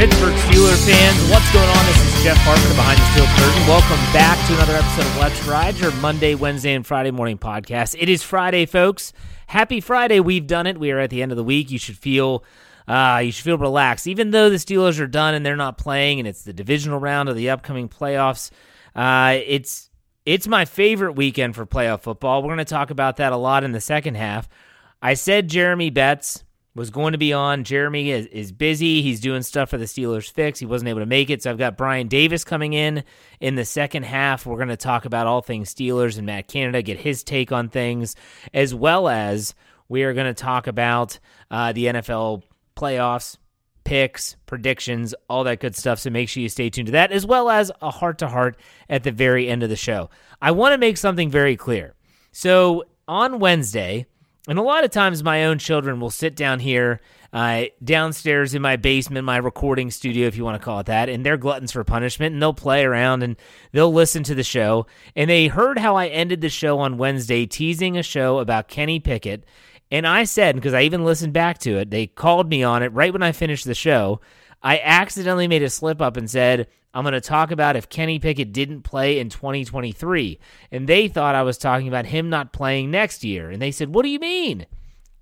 Pittsburgh Steelers fans, what's going on? This is Jeff Hartman behind the steel curtain. Welcome back to another episode of Let's Ride, your Monday, Wednesday, and Friday morning podcast. It is Friday, folks. Happy Friday. We've done it. We are at the end of the week. You should feel uh, you should feel relaxed. Even though the Steelers are done and they're not playing, and it's the divisional round of the upcoming playoffs, uh, it's it's my favorite weekend for playoff football. We're going to talk about that a lot in the second half. I said Jeremy Betts was going to be on. Jeremy is, is busy. He's doing stuff for the Steelers fix. He wasn't able to make it. So I've got Bryan Davis coming in in the second half. We're going to talk about all things Steelers and Matt Canada, get his take on things, as well as we are going to talk about uh, the NFL playoffs, picks, predictions, all that good stuff. So make sure you stay tuned to that, as well as a heart to heart at the very end of the show. I want to make something very clear. So on Wednesday, and a lot of times, my own children will sit down here, uh, downstairs in my basement, my recording studio, if you want to call it that, and they're gluttons for punishment, and they'll play around and they'll listen to the show. And they heard how I ended the show on Wednesday, teasing a show about Kenny Pickett. And I said, because I even listened back to it, they called me on it right when I finished the show. I accidentally made a slip up and said, I'm going to talk about if Kenny Pickett didn't play in 2023. And they thought I was talking about him not playing next year. And they said, What do you mean?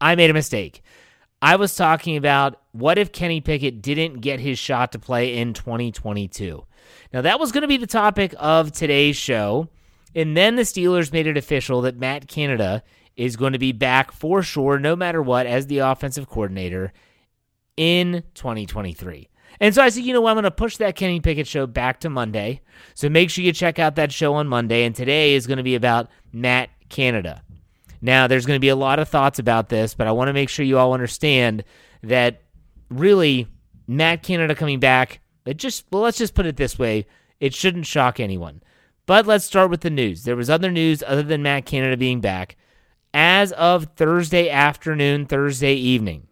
I made a mistake. I was talking about what if Kenny Pickett didn't get his shot to play in 2022. Now, that was going to be the topic of today's show. And then the Steelers made it official that Matt Canada is going to be back for sure, no matter what, as the offensive coordinator in 2023. And so I said, you know what? I'm going to push that Kenny Pickett show back to Monday. So make sure you check out that show on Monday. And today is going to be about Matt Canada. Now, there's going to be a lot of thoughts about this, but I want to make sure you all understand that really Matt Canada coming back, it just, well, let's just put it this way it shouldn't shock anyone. But let's start with the news. There was other news other than Matt Canada being back. As of Thursday afternoon, Thursday evening,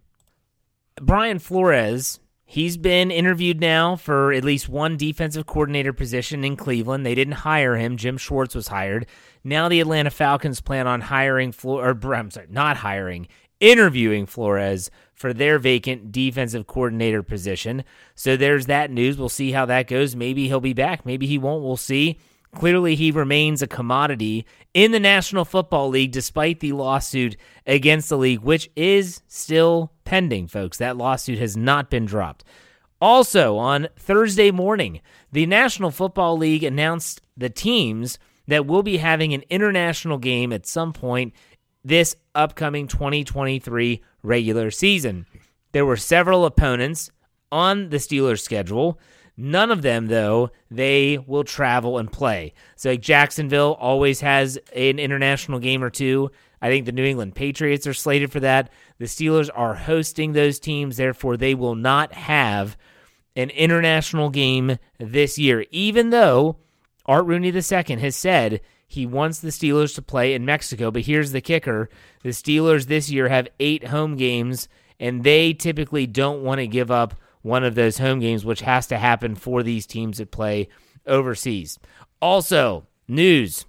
Brian Flores, he's been interviewed now for at least one defensive coordinator position in Cleveland. They didn't hire him. Jim Schwartz was hired. Now the Atlanta Falcons plan on hiring Flores, or I'm sorry, not hiring, interviewing Flores for their vacant defensive coordinator position. So there's that news. We'll see how that goes. Maybe he'll be back. Maybe he won't. We'll see. Clearly, he remains a commodity in the National Football League despite the lawsuit against the league, which is still pending, folks. That lawsuit has not been dropped. Also, on Thursday morning, the National Football League announced the teams that we'll be having an international game at some point this upcoming 2023 regular season. There were several opponents on the Steelers' schedule. None of them, though, they will travel and play. So, like Jacksonville always has an international game or two. I think the New England Patriots are slated for that. The Steelers are hosting those teams, therefore, they will not have an international game this year, even though Art Rooney II has said he wants the Steelers to play in Mexico. But here's the kicker the Steelers this year have eight home games, and they typically don't want to give up one of those home games, which has to happen for these teams that play overseas. Also, news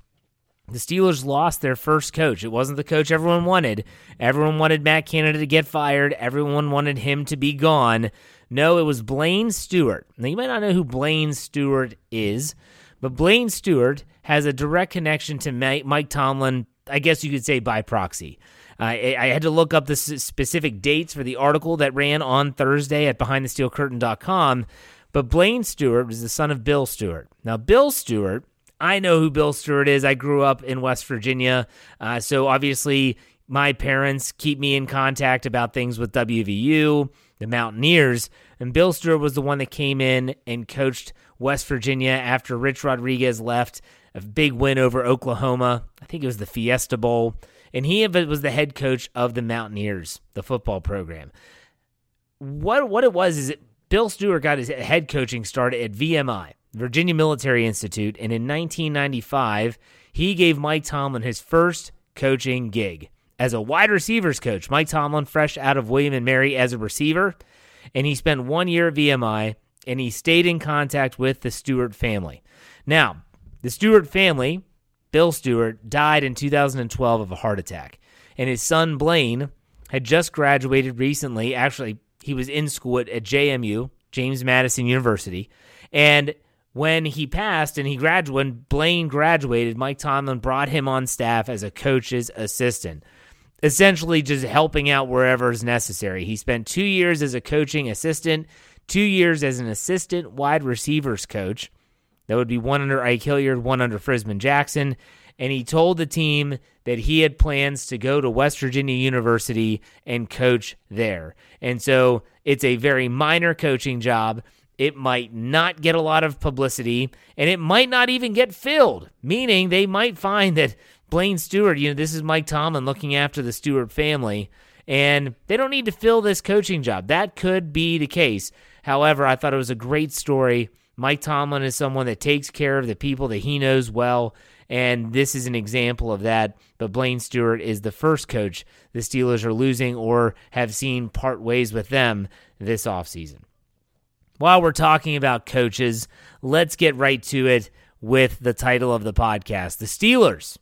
the Steelers lost their first coach. It wasn't the coach everyone wanted. Everyone wanted Matt Canada to get fired. Everyone wanted him to be gone. No, it was Blaine Stewart. Now, you might not know who Blaine Stewart is, but Blaine Stewart has a direct connection to Mike Tomlin, I guess you could say by proxy. Uh, I, had to look up the specific dates for the article that ran on Thursday at BehindTheSteelCurtain.com. But Blaine Stewart was the son of Bill Stewart. Now, Bill Stewart, I know who Bill Stewart is. I grew up in West Virginia. Uh, so obviously, my parents keep me in contact about things with WVU, the Mountaineers. And Bill Stewart was the one that came in and coached West Virginia after Rich Rodriguez left. A big win over Oklahoma. I think it was the Fiesta Bowl and he was the head coach of the Mountaineers, the football program. What what it was is Bill Stewart got his head coaching start at VMI, Virginia Military Institute, and in 1995 he gave Mike Tomlin his first coaching gig as a wide receivers coach. Mike Tomlin, fresh out of William and Mary as a receiver, and he spent one year at VMI and he stayed in contact with the Stewart family. Now, the Stewart family Bill Stewart, died in 2012 of a heart attack. And his son, Blaine, had just graduated recently. Actually, he was in school at, at JMU, James Madison University. And when he passed and he graduated, when Blaine graduated, Mike Tomlin brought him on staff as a coach's assistant, essentially just helping out wherever is necessary. He spent two years as a coaching assistant, two years as an assistant wide receivers coach. That would be one under Ike Hilliard, one under Frisman Jackson. And he told the team that he had plans to go to West Virginia University and coach there. And so it's a very minor coaching job. It might not get a lot of publicity and it might not even get filled, meaning they might find that Blaine Stewart, you know, this is Mike Tomlin looking after the Stewart family, and they don't need to fill this coaching job. That could be the case. However, I thought it was a great story Mike Tomlin is someone that takes care of the people that he knows well, and this is an example of that. But Blaine Stewart is the first coach the Steelers are losing or have seen part ways with them this offseason. While we're talking about coaches, let's get right to it with the title of the podcast. The Steelers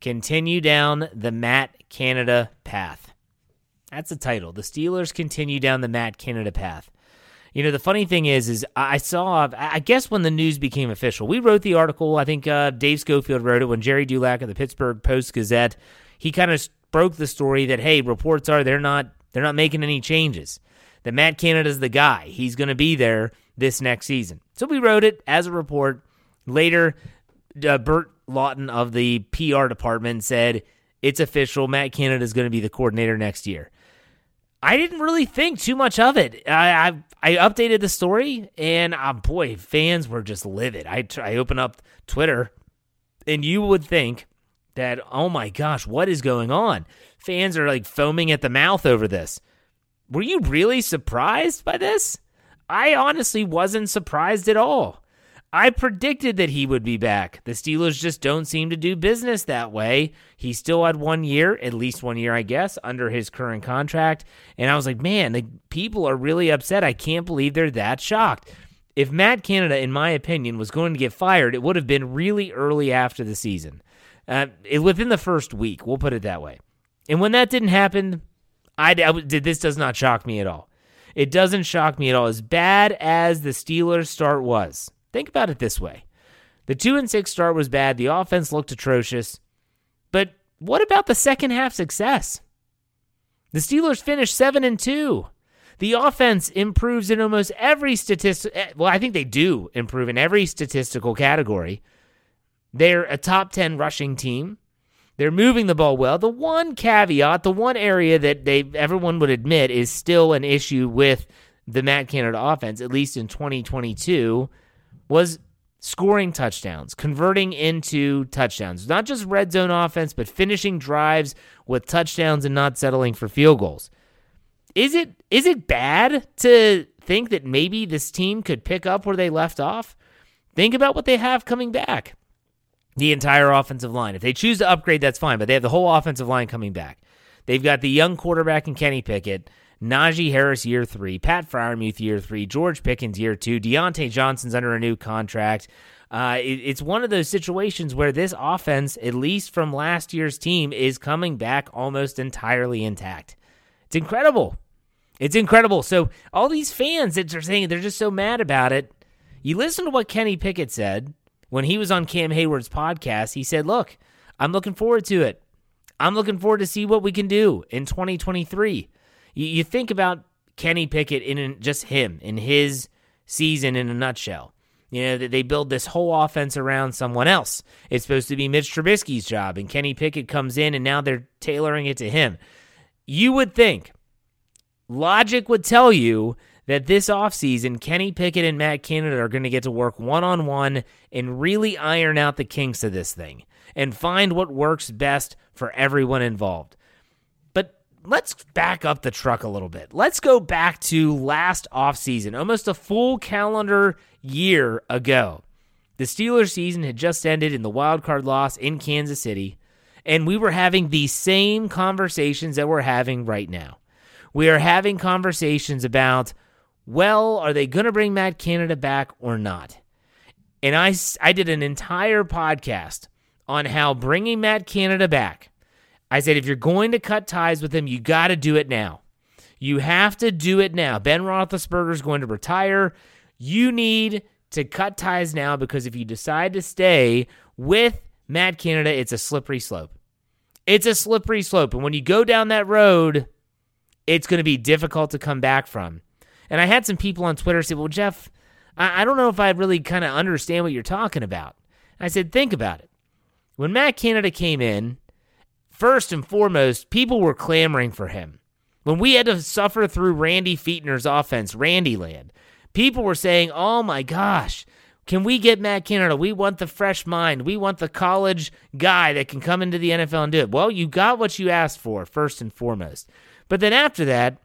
continue down the Matt Canada path. That's the title. The Steelers continue down the Matt Canada path. You know, the funny thing is, is I saw, I guess when the news became official, we wrote the article. I think uh, Dave Schofield wrote it when Gerry Dulac of the Pittsburgh Post Gazette, he kind of broke the story that, hey, reports are they're not, they're not making any changes. That Matt Canada's the guy. He's going to be there this next season. So we wrote it as a report. Later, uh, Burt Lauten of the PR department said, it's official. Matt Canada is going to be the coordinator next year. I didn't really think too much of it. I I, I updated the story, and uh, boy, fans were just livid. I I open up Twitter, and you would think that oh my gosh, what is going on? Fans are like foaming at the mouth over this. Were you really surprised by this? I honestly wasn't surprised at all. I predicted that he would be back. The Steelers just don't seem to do business that way. He still had one year, at least one year, I guess, under his current contract. And I was like, man, the people are really upset. I can't believe they're that shocked. If Matt Canada, in my opinion, was going to get fired, it would have been really early after the season. Uh, within the first week, we'll put it that way. And when that didn't happen, I, I this does not shock me at all. It doesn't shock me at all. As bad as the Steelers' start was, Think about it this way. The 2 and 6 start was bad, the offense looked atrocious. But what about the second half success? The Steelers finished 7 and 2. The offense improves in almost every statistic. Eh, well, I think they do improve in every statistical category. They're a top 10 rushing team. They're moving the ball well. The one caveat, the one area that they everyone would admit is still an issue with the Matt Canada offense, at least in 2022, was scoring touchdowns, converting into touchdowns. Not just red zone offense, but finishing drives with touchdowns and not settling for field goals. Is it is it bad to think that maybe this team could pick up where they left off? Think about what they have coming back the entire offensive line. If they choose to upgrade, that's fine, but they have the whole offensive line coming back. They've got the young quarterback in Kenny Pickett, Najee Harris year three, Pat Freiermuth year three, George Pickens year two, Diontae Johnson's under a new contract. Uh, it, it's one of those situations where this offense, at least from last year's team, is coming back almost entirely intact. It's incredible. It's incredible. So all these fans that are saying they're just so mad about it, you listen to what Kenny Pickett said when he was on Cam Heyward's podcast, he said, Look, I'm looking forward to it. I'm looking forward to see what we can do in 2023. You, you think about Kenny Pickett in just him, in his season in a nutshell. You know, that they build this whole offense around someone else. It's supposed to be Mitch Trubisky's job, and Kenny Pickett comes in, and now they're tailoring it to him. You would think, logic would tell you that this offseason, Kenny Pickett and Matt Canada are going to get to work one on one and really iron out the kinks of this thing and find what works best for everyone involved. Let's back up the truck a little bit. Let's go back to last offseason, almost a full calendar year ago. The Steelers season had just ended in the wild card loss in Kansas City, and we were having the same conversations that we're having right now. We are having conversations about well, are they going to bring Matt Canada back or not? And I, I did an entire podcast on how bringing Matt Canada back, I said, if you're going to cut ties with him, you got to do it now. You have to do it now. Ben Roethlisberger is going to retire. You need to cut ties now because if you decide to stay with Matt Canada, it's a slippery slope. It's a slippery slope. And when you go down that road, it's going to be difficult to come back from. And I had some people on Twitter say, well, Jeff, I, don't know if I really kind of understand what you're talking about. I said, think about it. When Matt Canada came in, first and foremost, people were clamoring for him. When we had to suffer through Randy Fichtner's offense, Randy Land, people were saying, oh my gosh, can we get Matt Canada? We want the fresh mind. We want the college guy that can come into the NFL and do it. Well, you got what you asked for, first and foremost. But then after that,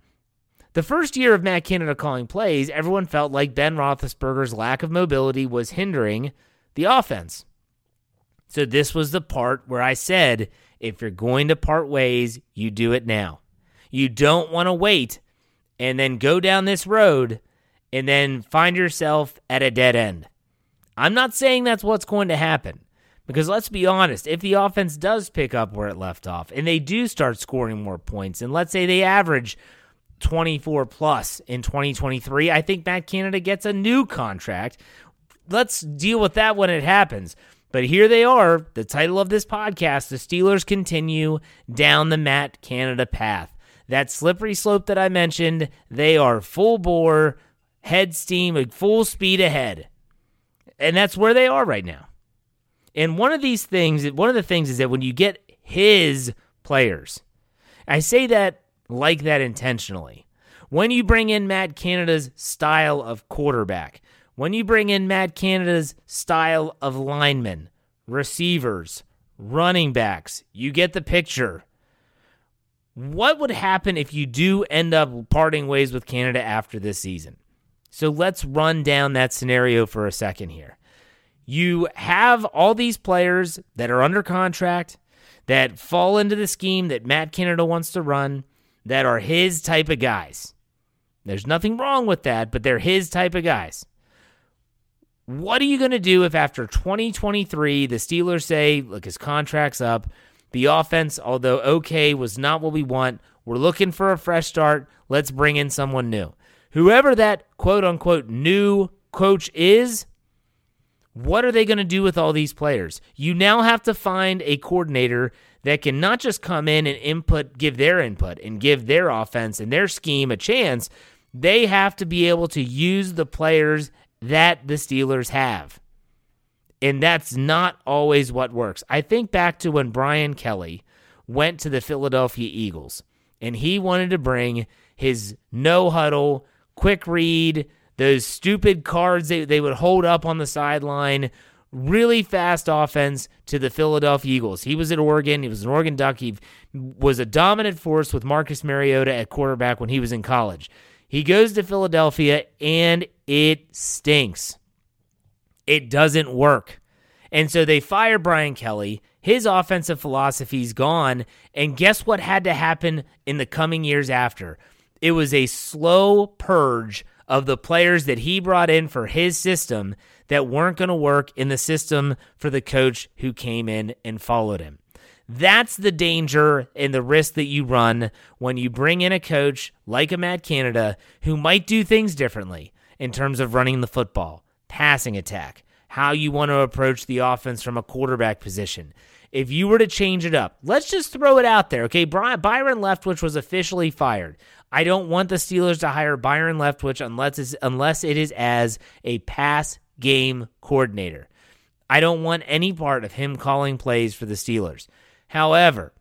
the first year of Matt Canada calling plays, everyone felt like Ben Roethlisberger's lack of mobility was hindering the offense. So this was the part where I said, if you're going to part ways, you do it now. You don't want to wait and then go down this road and then find yourself at a dead end. I'm not saying that's what's going to happen. Because let's be honest, if the offense does pick up where it left off and they do start scoring more points, and let's say they average 24 plus in 2023. I think Matt Canada gets a new contract. Let's deal with that when it happens. But here they are, the title of this podcast The Steelers continue down the Matt Canada path. That slippery slope that I mentioned, they are full bore, head steam, full speed ahead. And that's where they are right now. And one of these things, one of the things is that when you get his players, I say that like that intentionally. When you bring in Matt Canada's style of quarterback, when you bring in Matt Canada's style of linemen, receivers, running backs, you get the picture. What would happen if you do end up parting ways with Canada after this season? So let's run down that scenario for a second here. You have all these players that are under contract that fall into the scheme that Matt Canada wants to run that are his type of guys. There's nothing wrong with that, but they're his type of guys. What are you going to do if after 2023 the Steelers say, look, his contract's up, the offense, although okay, was not what we want. We're looking for a fresh start. Let's bring in someone new. Whoever that quote unquote new coach is, what are they going to do with all these players? You now have to find a coordinator that can not just come in and input, give their input and give their offense and their scheme a chance. They have to be able to use the players that the Steelers have. And that's not always what works. I think back to when Brian Kelly went to the Philadelphia Eagles and he wanted to bring his no huddle, quick read, those stupid cards they, they would hold up on the sideline, really fast offense to the Philadelphia Eagles. He was at Oregon. He was an Oregon Duck. He was a dominant force with Marcus Mariota at quarterback when he was in college. He goes to Philadelphia and it stinks. It doesn't work. And so they fire Brian Kelly. His offensive philosophy's gone. And guess what had to happen in the coming years after? It was a slow purge of the players that he brought in for his system that weren't going to work in the system for the coach who came in and followed him. That's the danger and the risk that you run when you bring in a coach like a Matt Canada who might do things differently in terms of running the football, passing attack, how you want to approach the offense from a quarterback position. If you were to change it up, let's just throw it out there. Okay, Byron Leftwich was officially fired. I don't want the Steelers to hire Byron Leftwich unless unless it is as a pass game coordinator. I don't want any part of him calling plays for the Steelers. However,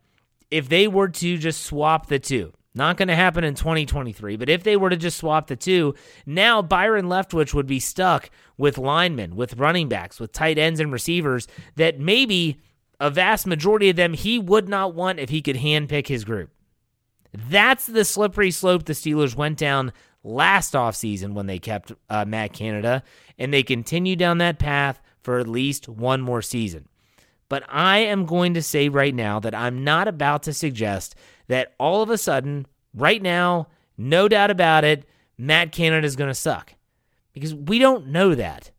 if they were to just swap the two, not going to happen in 2023, but if they were to just swap the two, now Byron Leftwich would be stuck with linemen, with running backs, with tight ends and receivers that maybe a vast majority of them he would not want if he could handpick his group. That's the slippery slope the Steelers went down last offseason when they kept uh, Matt Canada, and they continue down that path for at least one more season. But I am going to say right now that I'm not about to suggest that all of a sudden, right now, no doubt about it, Matt Canada is going to suck. Because we don't know that.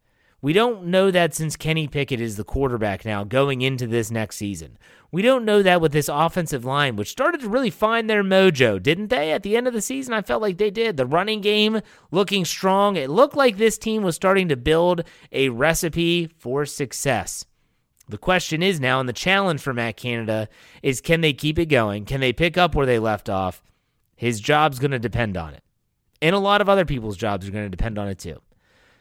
We don't know that since Kenny Pickett is the quarterback now going into this next season. We don't know that with this offensive line, which started to really find their mojo, didn't they? At the end of the season, I felt like they did. The running game looking strong. It looked like this team was starting to build a recipe for success. The question is now, and the challenge for Matt Canada is can they keep it going? Can they pick up where they left off? His job's going to depend on it. And a lot of other people's jobs are going to depend on it too.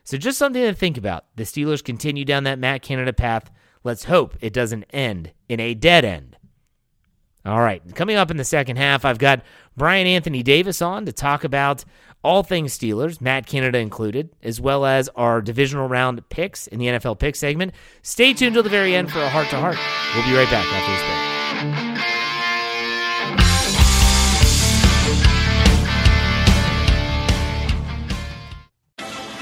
So just something to think about. The Steelers continue down that Matt Canada path. Let's hope it doesn't end in a dead end. All right, coming up in the second half, I've got Bryan Anthony Davis on to talk about all things Steelers, Matt Canada included, as well as our divisional round picks in the NFL pick segment. Stay tuned till the very end for a heart to heart. We'll be right back after this break.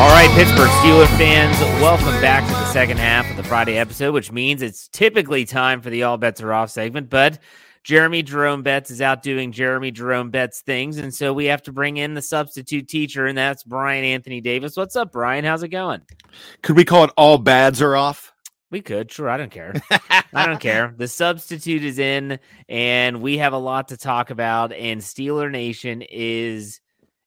All right, Pittsburgh Steelers fans, welcome back to the second half of the Friday episode, which means it's typically time for the All Bets Are Off segment, but Jeremy Jerome Betts is out doing Jeremy Jerome Betts things, and so we have to bring in the substitute teacher, and that's Bryan Anthony Davis. What's up, Bryan? How's it going? Could we call it All Bads Are Off? We could, sure. I don't care. I don't care. The substitute is in, and we have a lot to talk about, and Steeler Nation is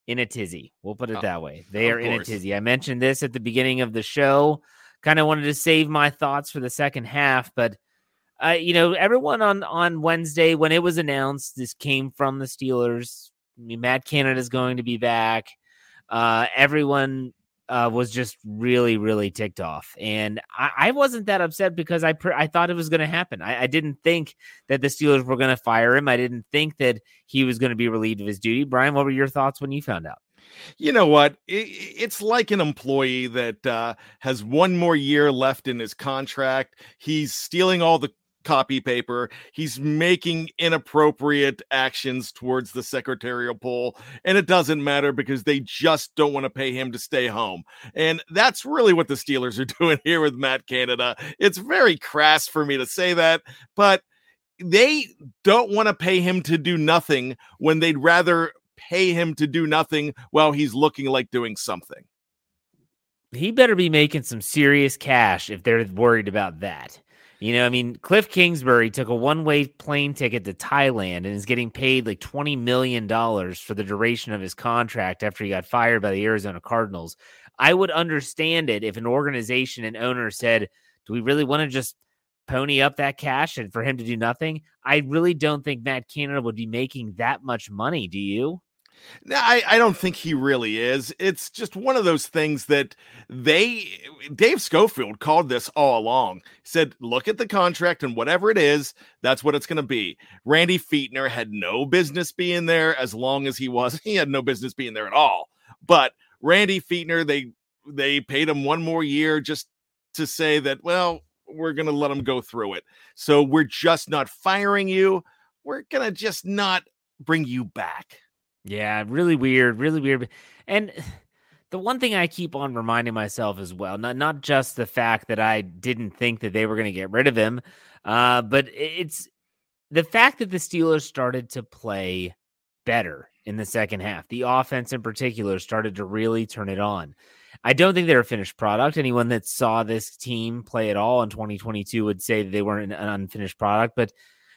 in a tizzy. We'll put it Oh, that way. They are in a tizzy. I mentioned this at the beginning of the show. Kind of wanted to save my thoughts for the second half, but uh, you know, everyone on on Wednesday when it was announced, this came from the Steelers. I mean, Matt Canada is going to be back. Uh, everyone uh, was just really, really ticked off, and I, I wasn't that upset because I I thought it was going to happen. I, I, didn't think that the Steelers were going to fire him. I didn't think that he was going to be relieved of his duty. Bryan, what were your thoughts when you found out? You know what? It, it's like an employee that uh, has one more year left in his contract. He's stealing all the copy paper. He's making inappropriate actions towards the secretarial pool, and it doesn't matter because they just don't want to pay him to stay home. And that's really what the Steelers are doing here with Matt Canada. It's very crass for me to say that, but they don't want to pay him to do nothing when they'd rather pay him to do nothing while he's looking like doing something. He better be making some serious cash if they're worried about that. You know, I mean, Cliff Kingsbury took a one way plane ticket to Thailand and is getting paid like $20 million for the duration of his contract after he got fired by the Arizona Cardinals. I would understand it if an organization and owner said, Do we really want to just pony up that cash and for him to do nothing? I really don't think Matt Canada would be making that much money. Do you? No, I, I don't think he really is. It's just one of those things that they Dave Schofield called this all along. He said, look at the contract and whatever it is, that's what it's going to be. Randy Fichtner had no business being there as long as he was. He had no business being there at all. But Randy Fichtner, they they paid him one more year just to say that, well, we're going to let him go through it. So we're just not firing you. We're going to just not bring you back. Yeah, really weird, really weird. And the one thing I keep on reminding myself as well, not not just the fact that I didn't think that they were going to get rid of him, uh, but it's the fact that the Steelers started to play better in the second half. The offense in particular started to really turn it on. I don't think they're a finished product. Anyone that saw this team play at all in 2022 would say that they weren't an unfinished product. But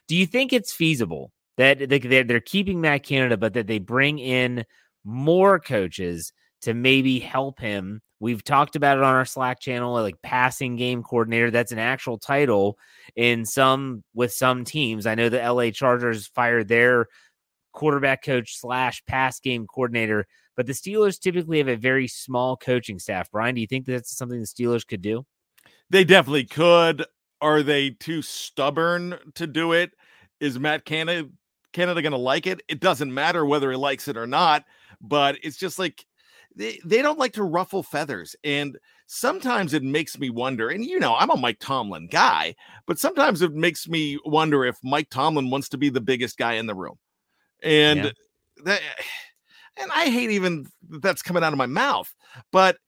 do you think it's feasible that they're, they're keeping Matt Canada, but that they bring in more coaches to maybe help him. We've talked about it on our Slack channel, uh, like passing game coordinator. That's an actual title in some with some teams. I know the LA Chargers fired their quarterback coach slash pass game coordinator, but the Steelers typically have a very small coaching staff. Bryan, do you think that's something the Steelers could do? They definitely could. Are they too stubborn to do it? Is Matt Canada Canada going to like it? It doesn't matter whether he likes it or not, but it's just like they, they don't like to ruffle feathers. And sometimes it makes me wonder, and you know, I'm a Mike Tomlin guy, but sometimes it makes me wonder if Mike Tomlin wants to be the biggest guy in the room. And yeah. that and I hate even that's coming out of my mouth, but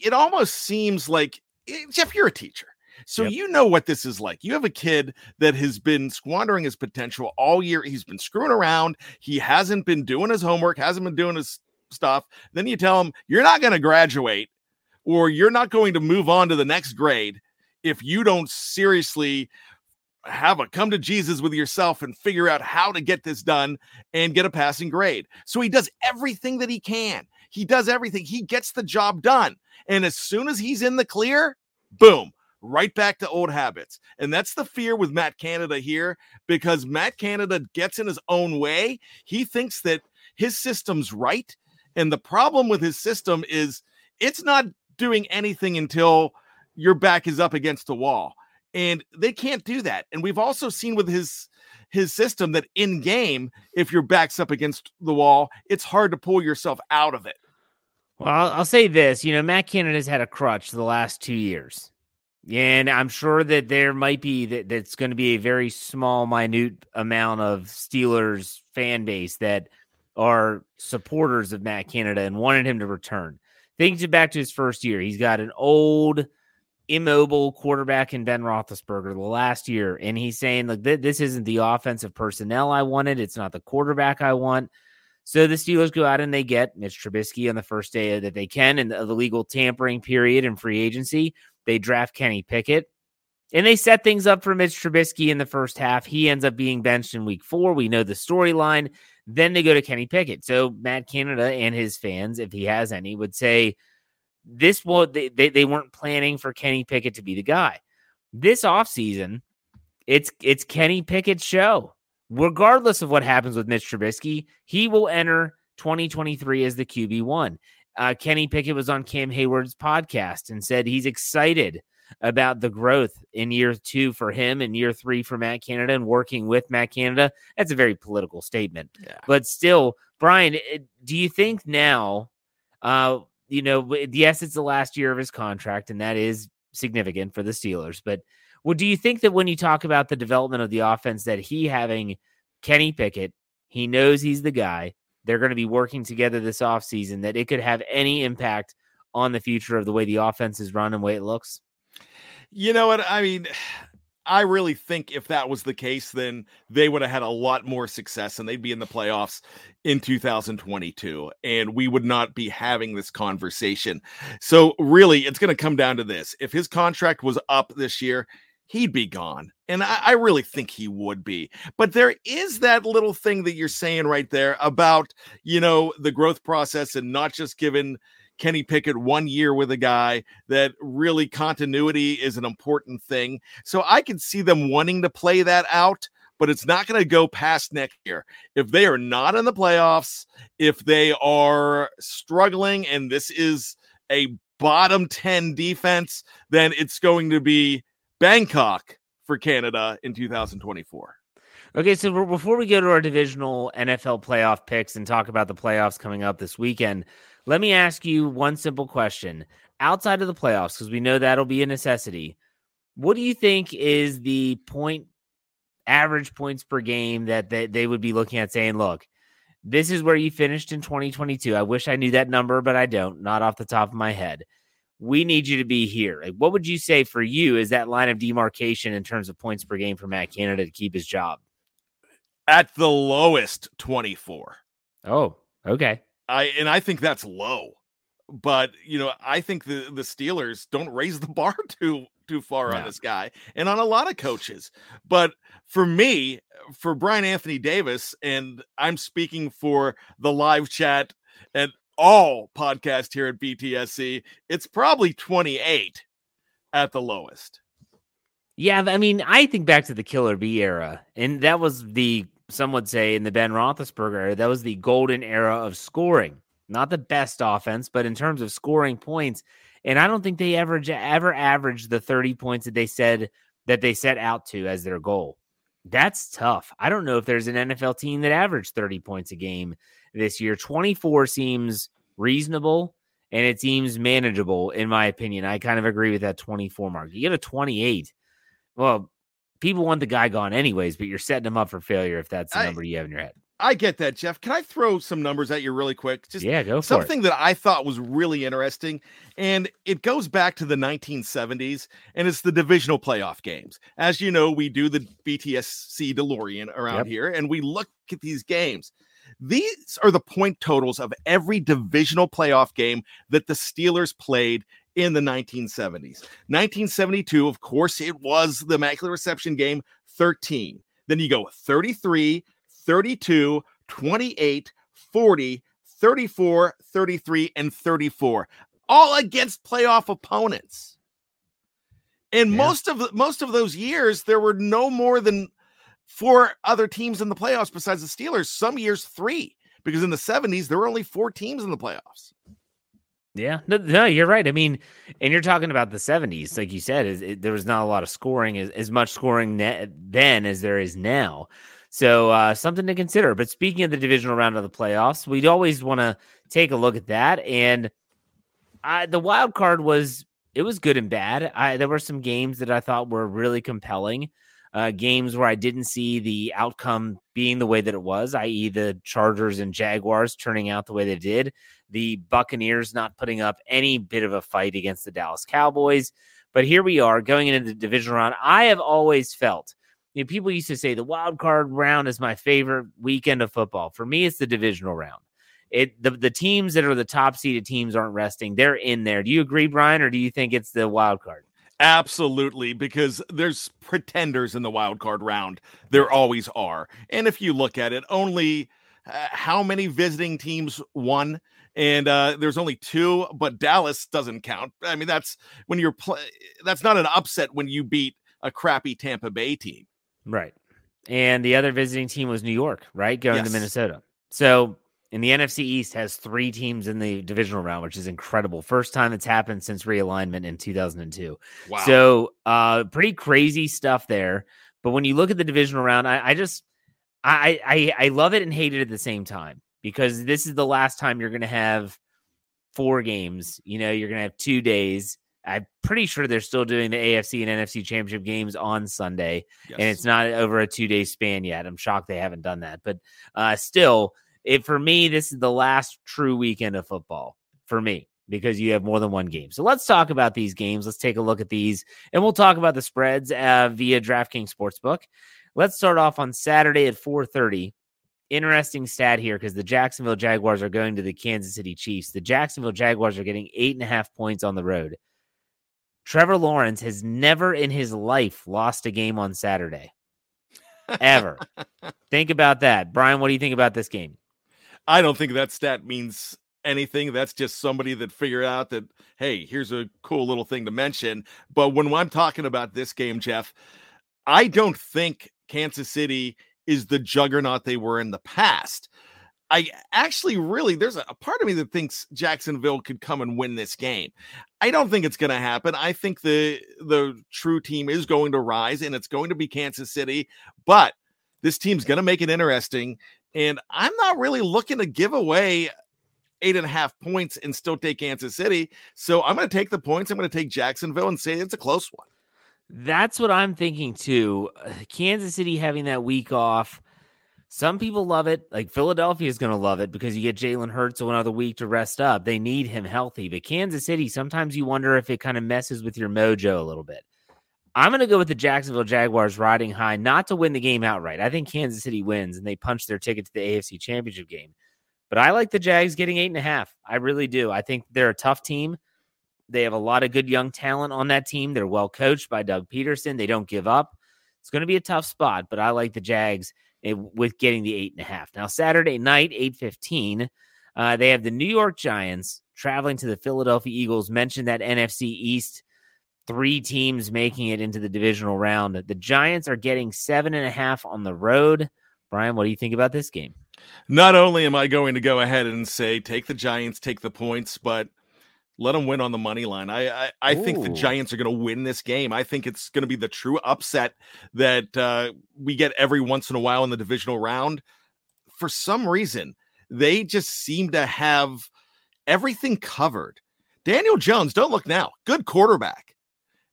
it almost seems like eh, Jeff, you're a teacher. So yep. you know what this is like. You have a kid that has been squandering his potential all year. He's been screwing around. He hasn't been doing his homework, hasn't been doing his stuff. Then you tell him you're not going to graduate or you're not going to move on to the next grade if you don't seriously have a come to Jesus with yourself and figure out how to get this done and get a passing grade. So he does everything that he can. He does everything. He gets the job done. And as soon as he's in the clear, boom, right back to old habits. And that's the fear with Matt Canada here because Matt Canada gets in his own way. He thinks that his system's right. And the problem with his system is it's not doing anything until your back is up against the wall. And they can't do that. And we've also seen with his his system that in game, if your back's up against the wall, it's hard to pull yourself out of it. Well, I'll, I'll say this: you know, Matt Canada's had a crutch the last two years. And I'm sure that there might be that that's going to be a very small, minute amount of Steelers fan base that are supporters of Matt Canada and wanted him to return. Thinking back to his first year, he's got an old, immobile quarterback in Ben Roethlisberger the last year, and he's saying, "Look, this isn't the offensive personnel I wanted. It's not the quarterback I want." So the Steelers go out and they get Mitch Trubisky on the first day that they can in the legal tampering period and free agency. They draft Kenny Pickett. And they set things up for Mitch Trubisky in the first half. He ends up being benched in week four. We know the storyline. Then they go to Kenny Pickett. So Matt Canada and his fans, if he has any, would say this was they, they, they weren't planning for Kenny Pickett to be the guy. This offseason, it's it's Kenny Pickett's show. Regardless of what happens with Mitch Trubisky, he will enter 2023 as the QB1. Uh, Kenny Pickett was on Cam Heyward's podcast and said he's excited about the growth in year two for him and year three for Matt Canada and working with Matt Canada. That's a very political statement. Yeah. But still, Bryan, do you think now, uh, you know, yes, it's the last year of his contract, and that is significant for the Steelers. But well, do you think that when you talk about the development of the offense, that he having Kenny Pickett, he knows he's the guy. They're going to be working together this offseason, that it could have any impact on the future of the way the offense is run and way it looks? You know what? I mean, I really think if that was the case, then they would have had a lot more success and they'd be in the playoffs in 2022. And we would not be having this conversation. So, really, it's going to come down to this. If his contract was up this year, he'd be gone. And I, I, really think he would be. But there is that little thing that you're saying right there about, you know, the growth process and not just giving Kenny Pickett one year with a guy that really continuity is an important thing. So I can see them wanting to play that out, but it's not going to go past next year. If they are not in the playoffs, if they are struggling and this is a bottom 10 defense, then it's going to be Bangkok for Canada in 2024. Okay, so before we go to our divisional NFL playoff picks and talk about the playoffs coming up this weekend, let me ask you one simple question. Outside of the playoffs, because we know that'll be a necessity, what do you think is the point average points per game that they, they would be looking at saying, look, this is where you finished in 2022. I wish I knew that number, but I don't, not off the top of my head. We need you to be here. Like, what would you say for you is that line of demarcation in terms of points per game for Matt Canada to keep his job? At the lowest, 24. Oh, okay. I and I think that's low. But you know, I think the the Steelers don't raise the bar too too far on this guy and on a lot of coaches. But for me, for Bryan Anthony Davis, and I'm speaking for the live chat and all podcast here at BTSC, it's probably 28 at the lowest. Yeah, I mean, I think back to the Killer B era, and that was the some would say in the Ben Roethlisberger era, that was the golden era of scoring. Not the best offense, but in terms of scoring points. And I don't think they ever ever averaged the 30 points that they said that they set out to as their goal. That's tough. I don't know if there's an NFL team that averaged 30 points a game this year. 24 seems reasonable and it seems manageable in my opinion. I kind of agree with that 24 mark. You get a 28. Well, people want the guy gone anyways, but you're setting him up for failure if that's the I, number you have in your head. I get that, Jeff. Can I throw some numbers at you really quick? Just yeah, go something that I thought was really interesting, and it goes back to the 1970s, and it's the divisional playoff games. As you know, we do the BTSC DeLorean around yep. here, and we look at these games. These are the point totals of every divisional playoff game that the Steelers played in the 1970s. 1972, of course, it was the Immaculate Reception game 13. Then you go 33, 32, 28, 40, 34, 33, and 34, all against playoff opponents. And yeah. most of most of those years, there were no more than four other teams in the playoffs besides the Steelers. Some years, three, because in the 70s, there were only four teams in the playoffs. Yeah, no, no, you're right. I mean, and you're talking about the 70s, like you said, is it, there was not a lot of scoring, as, as much scoring ne- then as there is now. So uh, something to consider. But speaking of the divisional round of the playoffs, we'd always want to take a look at that. And I, the wild card was it was good and bad. I, there were some games that I thought were really compelling. Uh, games where I didn't see the outcome being the way that it was, i.e., the Chargers and Jaguars turning out the way they did the Buccaneers not putting up any bit of a fight against the Dallas Cowboys. But here we are going into the division round. I have always felt, you know, people used to say the wild card round is my favorite weekend of football. For me, it's the divisional round. It the, the teams that are the top seeded teams aren't resting. They're in there. Do you agree, Bryan, or do you think it's the wild card? Absolutely, because there's pretenders in the wild card round. There always are. And if you look at it, only uh, how many visiting teams won? and uh, there's only two, but Dallas doesn't count. I mean, that's when you're play. That's not an upset when you beat a crappy Tampa Bay team, right? And the other visiting team was New York, right, going yes. to Minnesota. So And the NFC East has three teams in the divisional round, which is incredible. First time it's happened since realignment in 2002. Wow. So, uh, pretty crazy stuff there. But when you look at the divisional round, I, I just, I, I, I love it and hate it at the same time because this is the last time you're going to have four games. You know, you're going to have two days. I'm pretty sure they're still doing the AFC and NFC championship games on Sunday, Yes. and it's not over a two day span yet. I'm shocked they haven't done that, but uh, still, it for me, this is the last true weekend of football for me because you have more than one game. So let's talk about these games. Let's take a look at these, and we'll talk about the spreads uh, via DraftKings Sportsbook. Let's start off on Saturday at 4:30 interesting stat here because the Jacksonville Jaguars are going to the Kansas City Chiefs. The Jacksonville Jaguars are getting eight and a half points on the road. Trevor Lawrence has never in his life lost a game on Saturday. Ever. think about that. Bryan, what do you think about this game? I don't think that stat means anything. That's just somebody that figured out that, hey, here's a cool little thing to mention. But when I'm talking about this game, Jeff, I don't think Kansas City is the juggernaut they were in the past. I actually really there's a, part of me that thinks Jacksonville could come and win this game. I don't think it's going to happen. I think the the true team is going to rise and it's going to be Kansas City, but this team's going to make it interesting and I'm not really looking to give away eight and a half points and still take Kansas City. So I'm going to take the points. I'm going to take Jacksonville and say it's a close one. That's what I'm thinking too. Kansas City having that week off. Some people love it. Like Philadelphia is going to love it because you get Jalen Hurts another week to rest up. They need him healthy. But Kansas City, sometimes you wonder if it kind of messes with your mojo a little bit. I'm going to go with the Jacksonville Jaguars riding high, not to win the game outright. I think Kansas City wins and they punch their ticket to the AFC Championship game. But I like the Jags getting eight and a half. I really do. I think they're a tough team. They have a lot of good young talent on that team. They're well coached by Doug Pederson. They don't give up. It's going to be a tough spot, but I like the Jags eh, with getting the eight and a half. Now, Saturday night, 815, uh, they have the New York Giants traveling to the Philadelphia Eagles. Mentioned that NFC East, three teams making it into the divisional round. The Giants are getting seven and a half on the road. Bryan, what do you think about this game? Not only am I going to go ahead and say take the Giants, take the points, but let them win on the money line. I I, I think the Giants are going to win this game. I think it's going to be the true upset that uh, we get every once in a while in the divisional round. For some reason, they just seem to have everything covered. Daniel Jones, don't look now, good quarterback,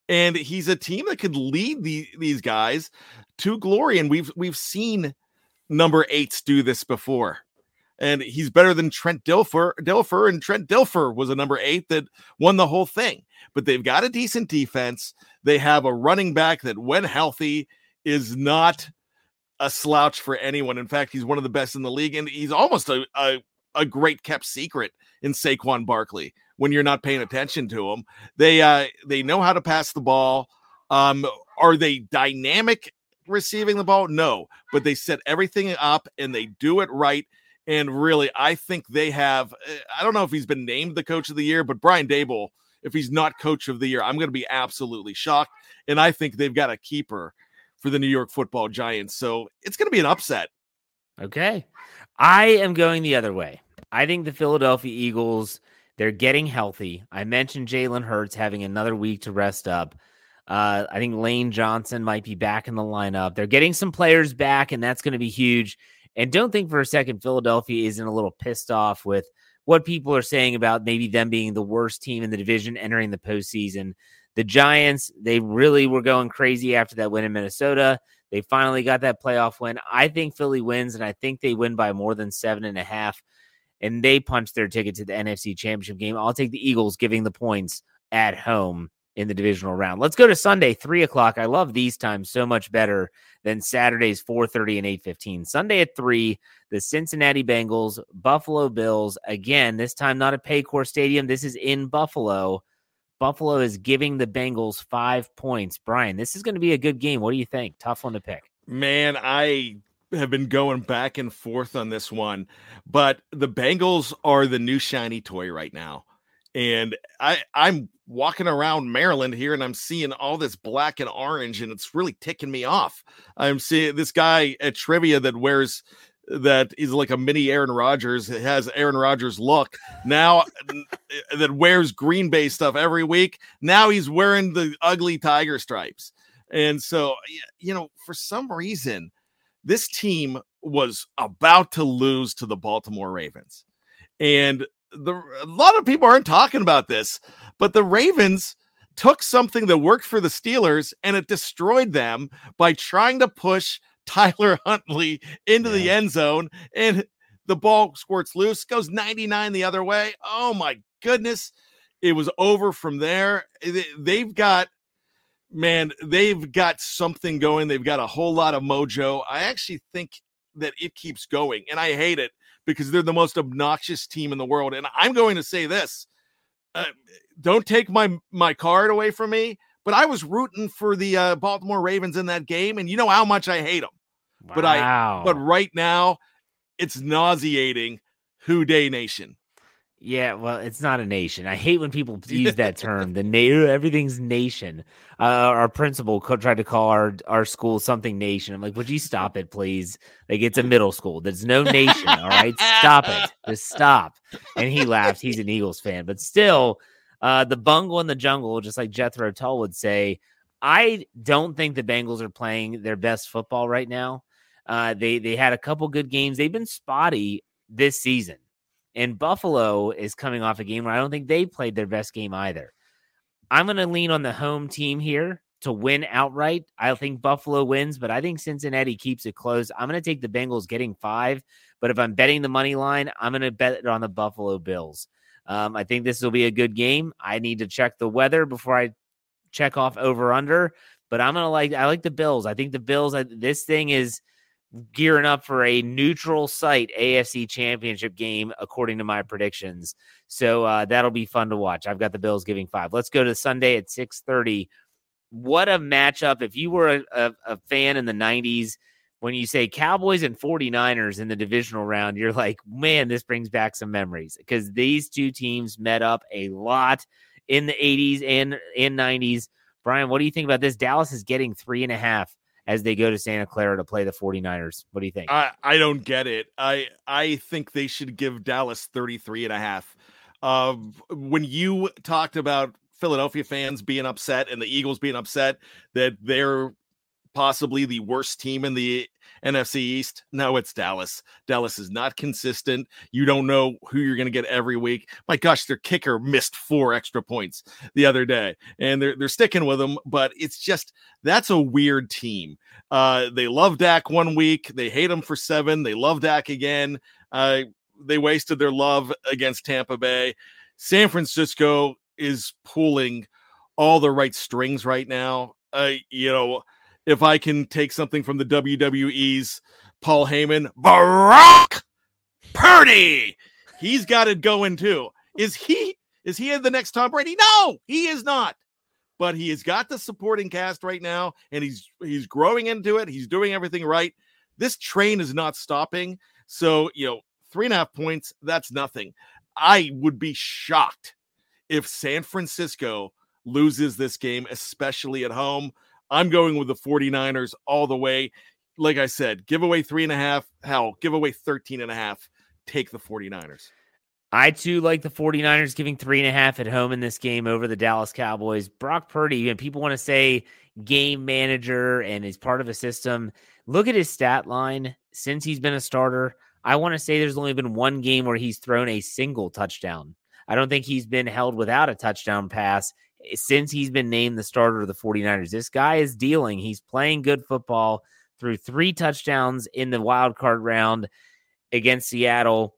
and he's a team that could lead the, these guys to glory. And we've we've seen number eights do this before and he's better than Trent Dilfer. Dilfer and Trent Dilfer was a number eight that won the whole thing. But they've got a decent defense. They have a running back that, when healthy, is not a slouch for anyone. In fact, he's one of the best in the league, and he's almost a a, a great kept secret in Saquon Barkley. When you're not paying attention to them. they uh, they know how to pass the ball. Um, are they dynamic receiving the ball? No, but they set everything up and they do it right. And really, I think they have. eh, I don't know if he's been named the coach of the year, but Brian Daboll, if he's not coach of the year, I'm going to be absolutely shocked. And I think they've got a keeper for the New York football giants. So it's going to be an upset. Okay. I am going the other way. I think the Philadelphia Eagles, they're getting healthy. I mentioned Jalen Hurts having another week to rest up. Uh, I think Lane Johnson might be back in the lineup. They're getting some players back, and that's going to be huge. And don't think for a second Philadelphia isn't a little pissed off with what people are saying about maybe them being the worst team in the division entering the postseason. The Giants, they really were going crazy after that win in Minnesota. They finally got that playoff win. I think Philly wins, and I think they win by more than seven and a half. And they punch their ticket to the NFC Championship game. I'll take the Eagles giving the points at home in the divisional round. Let's go to Sunday, three o'clock. I love these times so much better than Saturday's four thirty and eight fifteen. Sunday at three, the Cincinnati Bengals, Buffalo Bills. Again, this time not at Paycor Stadium. This is in Buffalo. Buffalo is giving the Bengals five points. Bryan, this is going to be a good game. What do you think? Tough one to pick. Man, I have been going back and forth on this one, but the Bengals are the new shiny toy right now. And I I'm walking around Maryland here and I'm seeing all this black and orange and it's really ticking me off. I'm seeing this guy at trivia that wears that is like a mini Aaron Rodgers, it has Aaron Rodgers look. Now eh, that wears Green Bay stuff every week. Now he's wearing the ugly tiger stripes. And so, you know, for some reason, this team was about to lose to the Baltimore Ravens. And the a lot of people aren't talking about this, but the Ravens took something that worked for the Steelers and it destroyed them by trying to push Tyler Huntley into yeah. the end zone and the ball squirts loose, goes 99 the other way. Oh my goodness. It was over from there. They've got man, they've got something going. They've got a whole lot of mojo. I actually think that it keeps going, and I hate it because they're the most obnoxious team in the world. And I'm going to say this: uh, don't take my my card away from me. But I was rooting for the uh, Baltimore Ravens in that game, and you know how much I hate them. Wow. But I, but right now, it's nauseating. Who Dey Nation. Yeah, well, it's not a nation. I hate when people use that term. The na- everything's nation. Uh, our principal co- tried to call our our school something nation. I'm like, would you stop it, please? Like, it's a middle school. There's no nation. All right, stop it. Just stop. And he laughed. He's an Eagles fan, but still, uh, the bungle in the jungle, just like Jethro Tull would say. I don't think the Bengals are playing their best football right now. Uh, they they had a couple good games. They've been spotty this season. And Buffalo is coming off a game where I don't think they played their best game either. I'm going to lean on the home team here to win outright. I think Buffalo wins, but I think Cincinnati keeps it close. I'm going to take the Bengals getting five, but if I'm betting the money line, I'm going to bet it on the Buffalo Bills. Um, I think this will be a good game. I need to check the weather before I check off over under, but I'm going to like, I like the Bills. I think the Bills, this thing is gearing up for a neutral site AFC championship game, according to my predictions. So uh, that'll be fun to watch. I've got the Bills giving five. Let's go to Sunday at 6:30. What a matchup. If you were a, a, a fan in the 90s, when you say Cowboys and 49ers in the divisional round, you're like, man, this brings back some memories because these two teams met up a lot in the 80s and in 90s. Bryan, what do you think about this? Dallas is getting three and a half as they go to Santa Clara to play the 49ers. What do you think? I, I don't get it. I I think they should give Dallas 33 and a half. Uh, when you talked about Philadelphia fans being upset and the Eagles being upset that they're possibly the worst team in the NFC East. No, it's Dallas. Dallas is not consistent. You don't know who you're going to get every week. My gosh, their kicker missed four extra points the other day, and they're they're sticking with them. But it's just that's a weird team. Uh, they love Dak one week, they hate him for seven. They love Dak again. Uh, they wasted their love against Tampa Bay. San Francisco is pulling all the right strings right now. Uh, you know, if I can take something from the WWE's Paul Heyman, Brock Purdy, he's got it going too. Is he? Is he the next Tom Brady? No, he is not. But he has got the supporting cast right now, and he's he's growing into it. He's doing everything right. This train is not stopping. So you know, three and a half points. That's nothing. I would be shocked if San Francisco loses this game, especially at home. I'm going with the 49ers all the way. Like I said, give away three and a half. Hell, give away 13 and a half. Take the 49ers. I too like the 49ers giving three and a half at home in this game over the Dallas Cowboys. Brock Purdy, and people want to say game manager and is part of a system. Look at his stat line since he's been a starter. I want to say there's only been one game where he's thrown a single touchdown. I don't think he's been held without a touchdown pass since he's been named the starter of the 49ers. This guy is dealing. He's playing good football through three touchdowns in the wild card round against Seattle.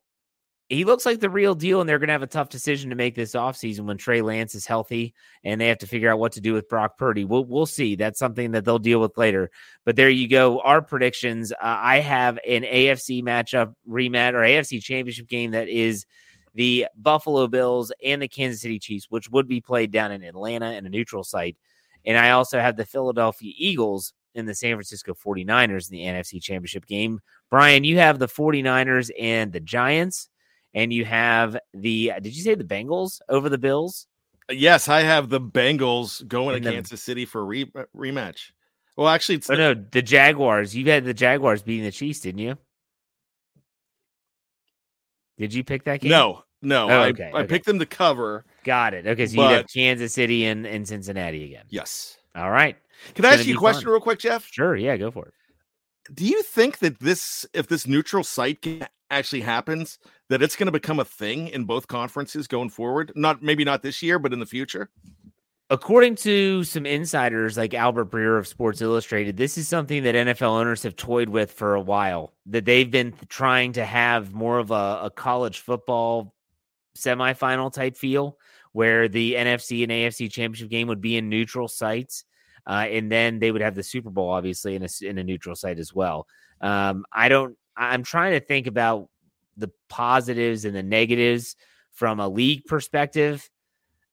He looks like the real deal, and they're going to have a tough decision to make this offseason when Trey Lance is healthy and they have to figure out what to do with Brock Purdy. We'll, we'll see. That's something that they'll deal with later. But there you go. Our predictions. Uh, I have an AFC matchup rematch or AFC championship game that is – the Buffalo Bills and the Kansas City Chiefs, which would be played down in Atlanta in a neutral site. And I also have the Philadelphia Eagles and the San Francisco 49ers in the NFC Championship game. Bryan, you have the 49ers and the Giants, and you have the, did you say the Bengals over the Bills? Yes, I have the Bengals going and to the, Kansas City for a re- rematch. Well, actually, it's oh, no, the Jaguars. You had the Jaguars beating the Chiefs, didn't you? Did you pick that game? No, no. Oh, I, okay, I picked them to cover. Got it. Okay, so you have Kansas City and, and Cincinnati again. Yes. All right. Can I ask you a question fun. real quick, Jeff? Sure. Yeah, go for it. Do you think that this, if this neutral site game actually happens, that it's going to become a thing in both conferences going forward? Not maybe not this year, but in the future. According to some insiders like Albert Breer of Sports Illustrated, this is something that NFL owners have toyed with for a while. That they've been trying to have more of a, a college football semifinal type feel, where the NFC and AFC championship game would be in neutral sites, uh, and then they would have the Super Bowl obviously in a in a neutral site as well. Um, I don't. I'm trying to think about the positives and the negatives from a league perspective.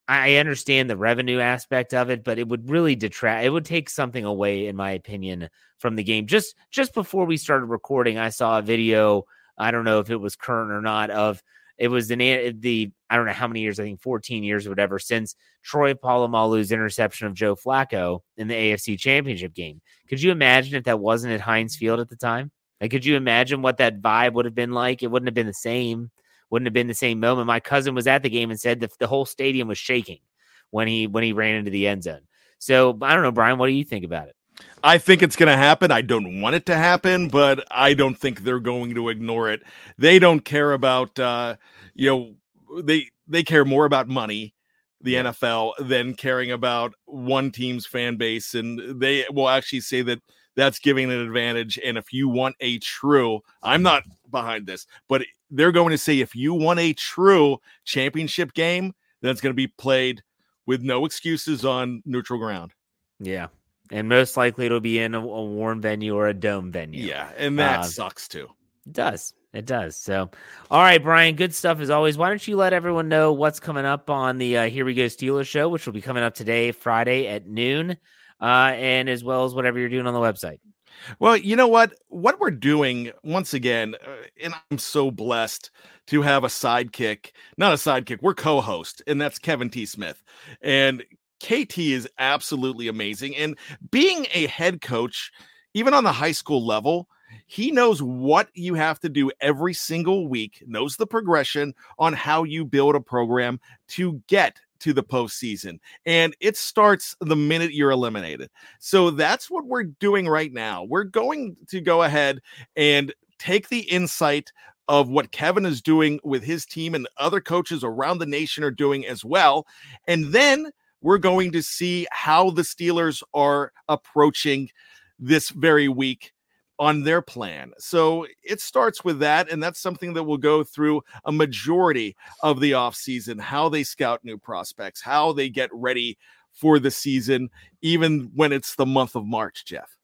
I understand the revenue aspect of it, but it would really detract. It would take something away, in my opinion, from the game. Just just before we started recording, I saw a video. I don't know if it was current or not. Of it was the I don't know how many years. I think 14 years or whatever since Troy Polamalu's interception of Joe Flacco in the AFC Championship game. Could you imagine if that wasn't at Heinz Field at the time? Like, could you imagine what that vibe would have been like? It wouldn't have been the same wouldn't have been the same moment. My cousin was at the game and said that the whole stadium was shaking when he when he ran into the end zone. So I don't know, Bryan. What do you think about it? I think it's going to happen. I don't want it to happen, but I don't think they're going to ignore it. They don't care about, uh, you know, they they care more about money, the NFL, than caring about one team's fan base, and they will actually say that that's giving an advantage. And if you want a true, I'm not behind this, but they're going to say if you want a true championship game, then it's going to be played with no excuses on neutral ground. Yeah, and most likely it'll be in a, a warm venue or a dome venue. Yeah, and that Uh, sucks too. It does. It does. So, all right, Bryan, good stuff as always. Why don't you let everyone know what's coming up on the uh, Here We Go Steelers show, which will be coming up today, Friday at noon, uh, and as well as whatever you're doing on the website. Well, you know what? What we're doing once again, uh, and I'm so blessed to have a sidekick, not a sidekick, we're co host, and that's Kevin T. Smith. And KT is absolutely amazing. And being a head coach, even on the high school level, he knows what you have to do every single week, knows the progression on how you build a program to get to the postseason. And it starts the minute you're eliminated. So that's what we're doing right now. We're going to go ahead and take the insight of what Kevin is doing with his team and other coaches around the nation are doing as well. And then we're going to see how the Steelers are approaching this very week on their plan. So it starts with that and that's something that will go through a majority of the offseason, how they scout new prospects, how they get ready for the season even when it's the month of March, Jeff.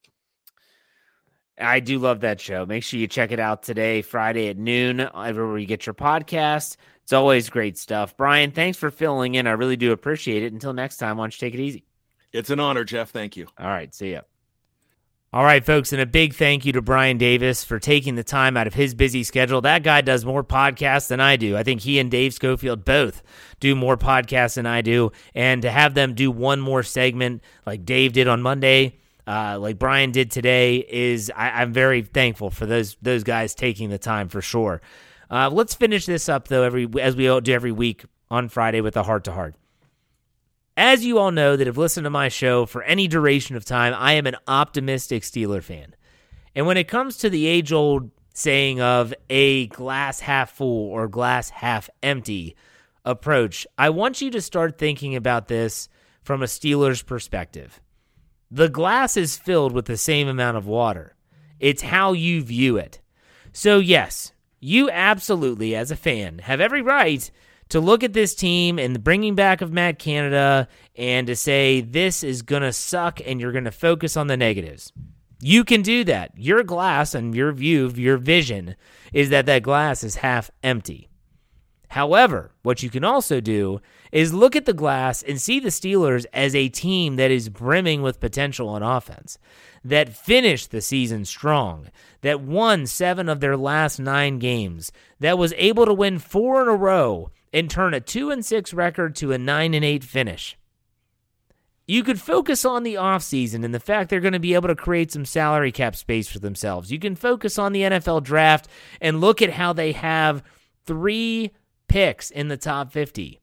I do love that show. Make sure you check it out today, Friday at noon, everywhere you get your podcast. It's always great stuff. Bryan, thanks for filling in. I really do appreciate it. Until next time, why don't you take it easy? It's an honor, Jeff. Thank you. All right, see ya. All right, folks, and a big thank you to Bryan Davis for taking the time out of his busy schedule. That guy does more podcasts than I do. I think he and Dave Schofield both do more podcasts than I do. And to have them do one more segment like Dave did on Monday, uh, like Bryan did today, is I, I'm very thankful for those those guys taking the time for sure. Uh, let's finish this up though, every as we do every week on Friday with a heart to heart. As you all know that have listened to my show for any duration of time, I am an optimistic Steeler fan. And when it comes to the age old saying of a glass half full or glass half empty approach, I want you to start thinking about this from a Steelers perspective. The glass is filled with the same amount of water, it's how you view it. So, yes, you absolutely, as a fan, have every right to look at this team and the bringing back of Matt Canada and to say this is going to suck and you're going to focus on the negatives. You can do that. Your glass and your view, your vision is that that glass is half empty. However, what you can also do is look at the glass and see the Steelers as a team that is brimming with potential on offense, that finished the season strong, that won seven of their last nine games, that was able to win four in a row and turn a two and six record to a nine and eight finish. You could focus on the offseason and the fact they're going to be able to create some salary cap space for themselves. You can focus on the NFL draft and look at how they have three picks in the top 50.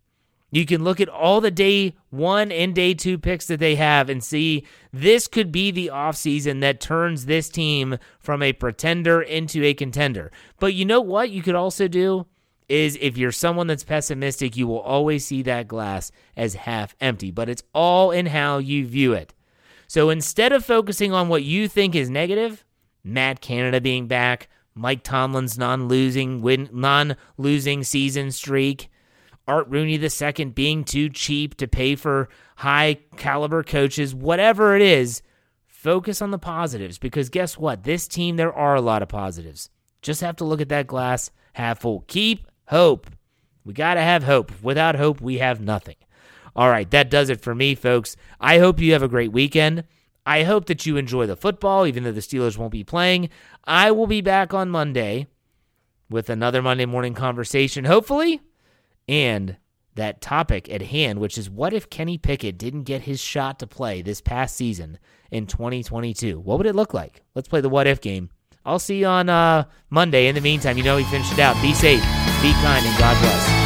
You can look at all the day one and day two picks that they have and see this could be the offseason that turns this team from a pretender into a contender. But you know what you could also do? Is if you're someone that's pessimistic, you will always see that glass as half empty, but it's all in how you view it. So instead of focusing on what you think is negative, Matt Canada being back, Mike Tomlin's non-losing win non-losing season streak, Art Rooney II being too cheap to pay for high caliber coaches, whatever it is, focus on the positives because guess what? This team, there are a lot of positives. Just have to look at that glass half full. Keep hope. We got to have hope. Without hope, we have nothing. All right, that does it for me, folks. I hope you have a great weekend. I hope that you enjoy the football, even though the Steelers won't be playing. I will be back on Monday with another Monday morning conversation, hopefully, and that topic at hand, which is what if Kenny Pickett didn't get his shot to play this past season in 2022? What would it look like? Let's play the what if game. I'll see you on uh, Monday. In the meantime, you know we finished it out. Be safe, be kind, and God bless.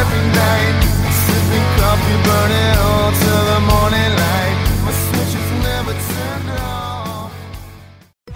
every night, sipping coffee, burning